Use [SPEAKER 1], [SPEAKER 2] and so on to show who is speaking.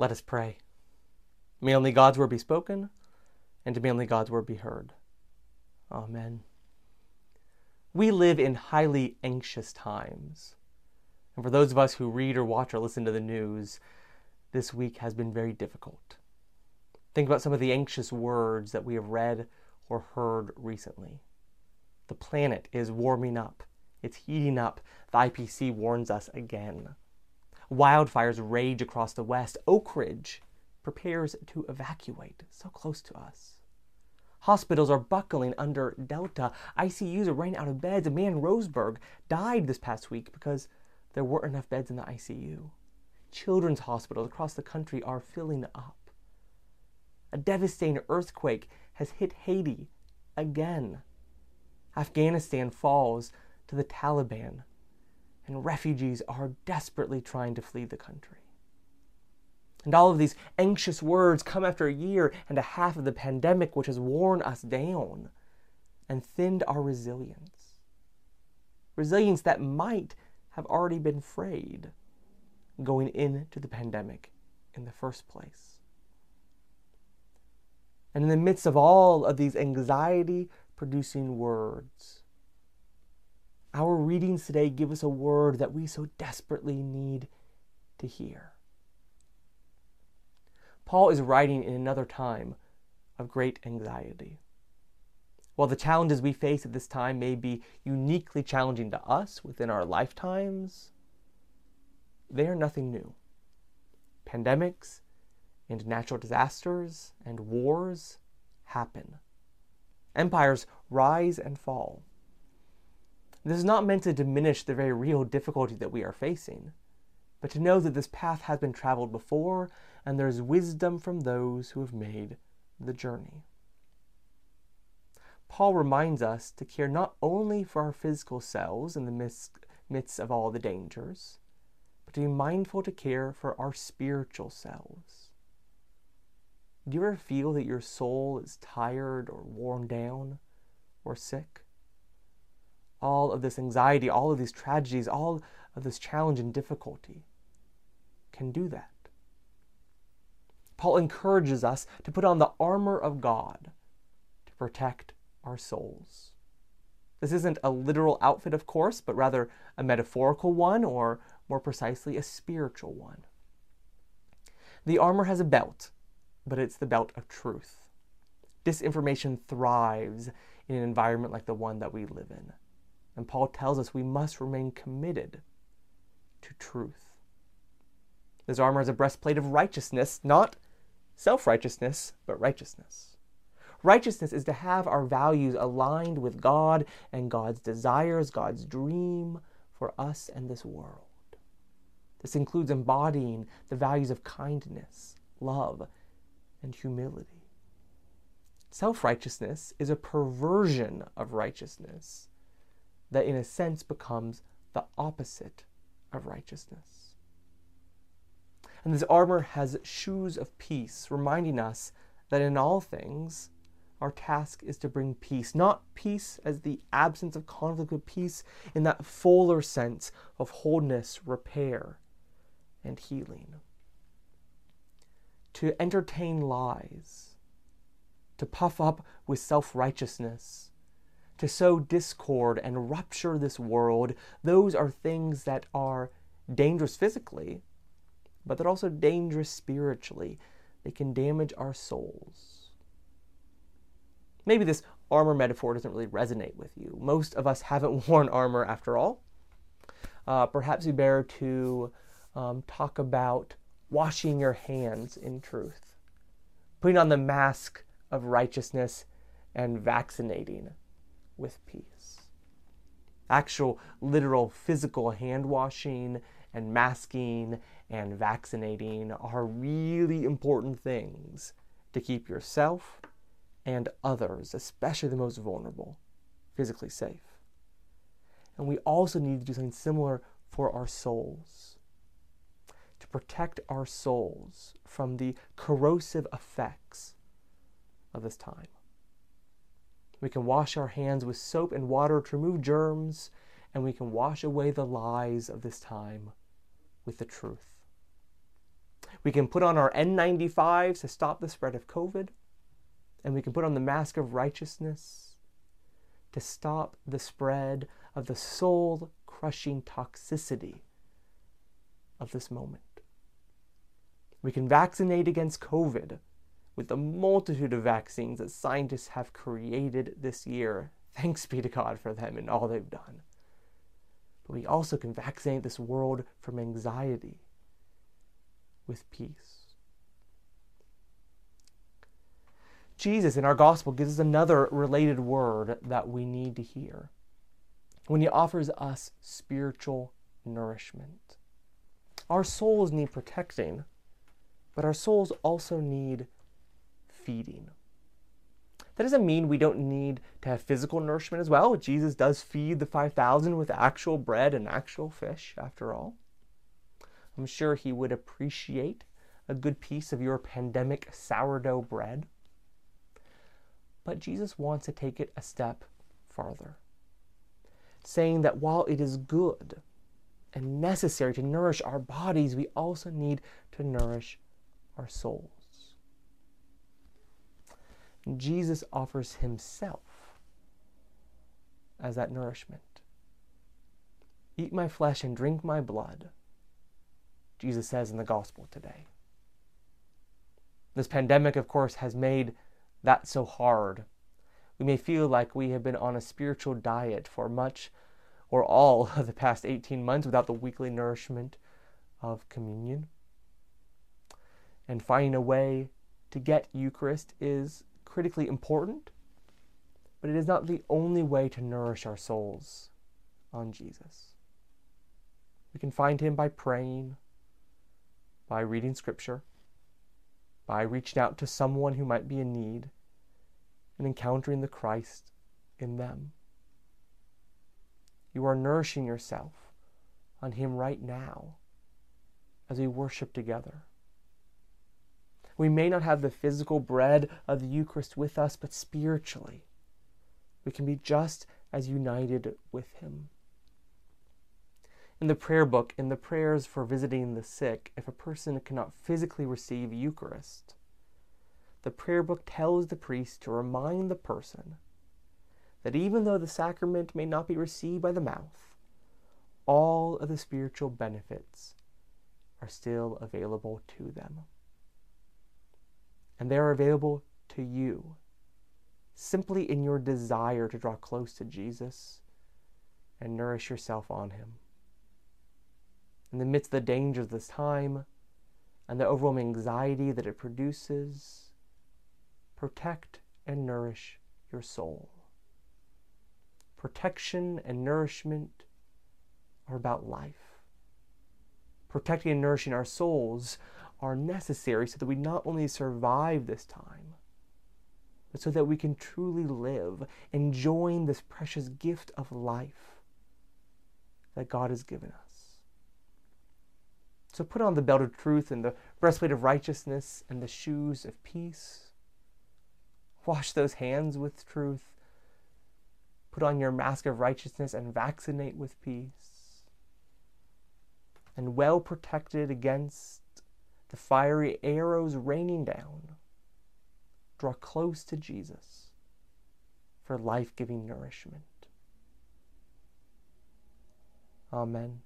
[SPEAKER 1] Let us pray. May only God's word be spoken, and may only God's word be heard. Amen. We live in highly anxious times. And for those of us who read or watch or listen to the news, this week has been very difficult. Think about some of the anxious words that we have read or heard recently. The planet is warming up, it's heating up. The IPCC warns us again. Wildfires rage across the West. Oakridge prepares to evacuate, so close to us. Hospitals are buckling under Delta. ICUs are running out of beds. A man Roseburg died this past week because there weren't enough beds in the ICU. Children's hospitals across the country are filling up. A devastating earthquake has hit Haiti again. Afghanistan falls to the Taliban and refugees are desperately trying to flee the country. And all of these anxious words come after a year and a half of the pandemic, which has worn us down and thinned our resilience. Resilience that might have already been frayed going into the pandemic in the first place. And in the midst of all of these anxiety producing words, our readings today give us a word that we so desperately need to hear. Paul is writing in another time of great anxiety. While the challenges we face at this time may be uniquely challenging to us within our lifetimes, they are nothing new. Pandemics and natural disasters and wars happen. Empires rise and fall. This is not meant to diminish the very real difficulty that we are facing, but to know that this path has been traveled before and there is wisdom from those who have made the journey. Paul reminds us to care not only for our physical selves in the midst, midst of all the dangers, but to be mindful to care for our spiritual selves. Do you ever feel that your soul is tired or worn down or sick? All of this anxiety, all of these tragedies, all of this challenge and difficulty can do that. Paul encourages us to put on the armor of God to protect our souls. This isn't a literal outfit, of course, but rather a metaphorical one, or more precisely, a spiritual one. The armor has a belt, but it's the belt of truth. Disinformation thrives in an environment like the one that we live in. And Paul tells us we must remain committed to truth. This armor is a breastplate of righteousness, not self righteousness, but righteousness. Righteousness is to have our values aligned with God and God's desires, God's dream for us and this world. This includes embodying the values of kindness, love, and humility. Self righteousness is a perversion of righteousness that in a sense becomes the opposite of righteousness. And this armor has shoes of peace, reminding us that in all things, our task is to bring peace, not peace as the absence of conflict, but peace in that fuller sense of wholeness, repair, and healing. To entertain lies, to puff up with self righteousness, to sow discord and rupture this world, those are things that are dangerous physically, but they're also dangerous spiritually. They can damage our souls. Maybe this armor metaphor doesn't really resonate with you. Most of us haven't worn armor after all. Uh, perhaps we better to um, talk about washing your hands in truth, putting on the mask of righteousness, and vaccinating with peace. Actual, literal, physical hand washing and masking and vaccinating are really important things to keep yourself and others, especially the most vulnerable, physically safe. And we also need to do something similar for our souls to protect our souls from the corrosive effects of this time. We can wash our hands with soap and water to remove germs, and we can wash away the lies of this time with the truth. We can put on our N95s to stop the spread of COVID, and we can put on the mask of righteousness to stop the spread of the soul crushing toxicity of this moment. We can vaccinate against COVID with the multitude of vaccines that scientists have created this year. Thanks be to God for them and all they've done. But we also can vaccinate this world from anxiety with peace. Jesus in our gospel gives us another related word that we need to hear when he offers us spiritual nourishment. Our souls need protecting, but our souls also need feeding. That doesn't mean we don't need to have physical nourishment as well. Jesus does feed the 5,000 with actual bread and actual fish, after all. I'm sure he would appreciate a good piece of your pandemic sourdough bread. But Jesus wants to take it a step farther, saying that while it is good and necessary to nourish our bodies, we also need to nourish our souls. Jesus offers himself as that nourishment. Eat my flesh and drink my blood, Jesus says in the gospel today. This pandemic, of course, has made that so hard. We may feel like we have been on a spiritual diet for much or all of the past 18 months without the weekly nourishment of communion. And finding a way to get Eucharist is critically important, but it is not the only way to nourish our souls on Jesus. We can find Him by praying, by reading Scripture, by reaching out to someone who might be in need and encountering the Christ in them. You are nourishing yourself on Him right now as we worship together. We may not have the physical bread of the Eucharist with us, but spiritually, we can be just as united with Him. In the prayer book, in the prayers for visiting the sick, if a person cannot physically receive Eucharist, the prayer book tells the priest to remind the person that even though the sacrament may not be received by the mouth, all of the spiritual benefits are still available to them. And they are available to you simply in your desire to draw close to Jesus and nourish yourself on Him in the midst of the dangers of this time and the overwhelming anxiety that it produces, protect and nourish your soul. Protection and nourishment are about life. Protecting and nourishing our souls are necessary so that we not only survive this time, but so that we can truly live, enjoying this precious gift of life that God has given us. So put on the belt of truth and the breastplate of righteousness and the shoes of peace. Wash those hands with truth. Put on your mask of righteousness and vaccinate with peace. And well protected against the fiery arrows raining down, draw close to Jesus for life giving nourishment. Amen.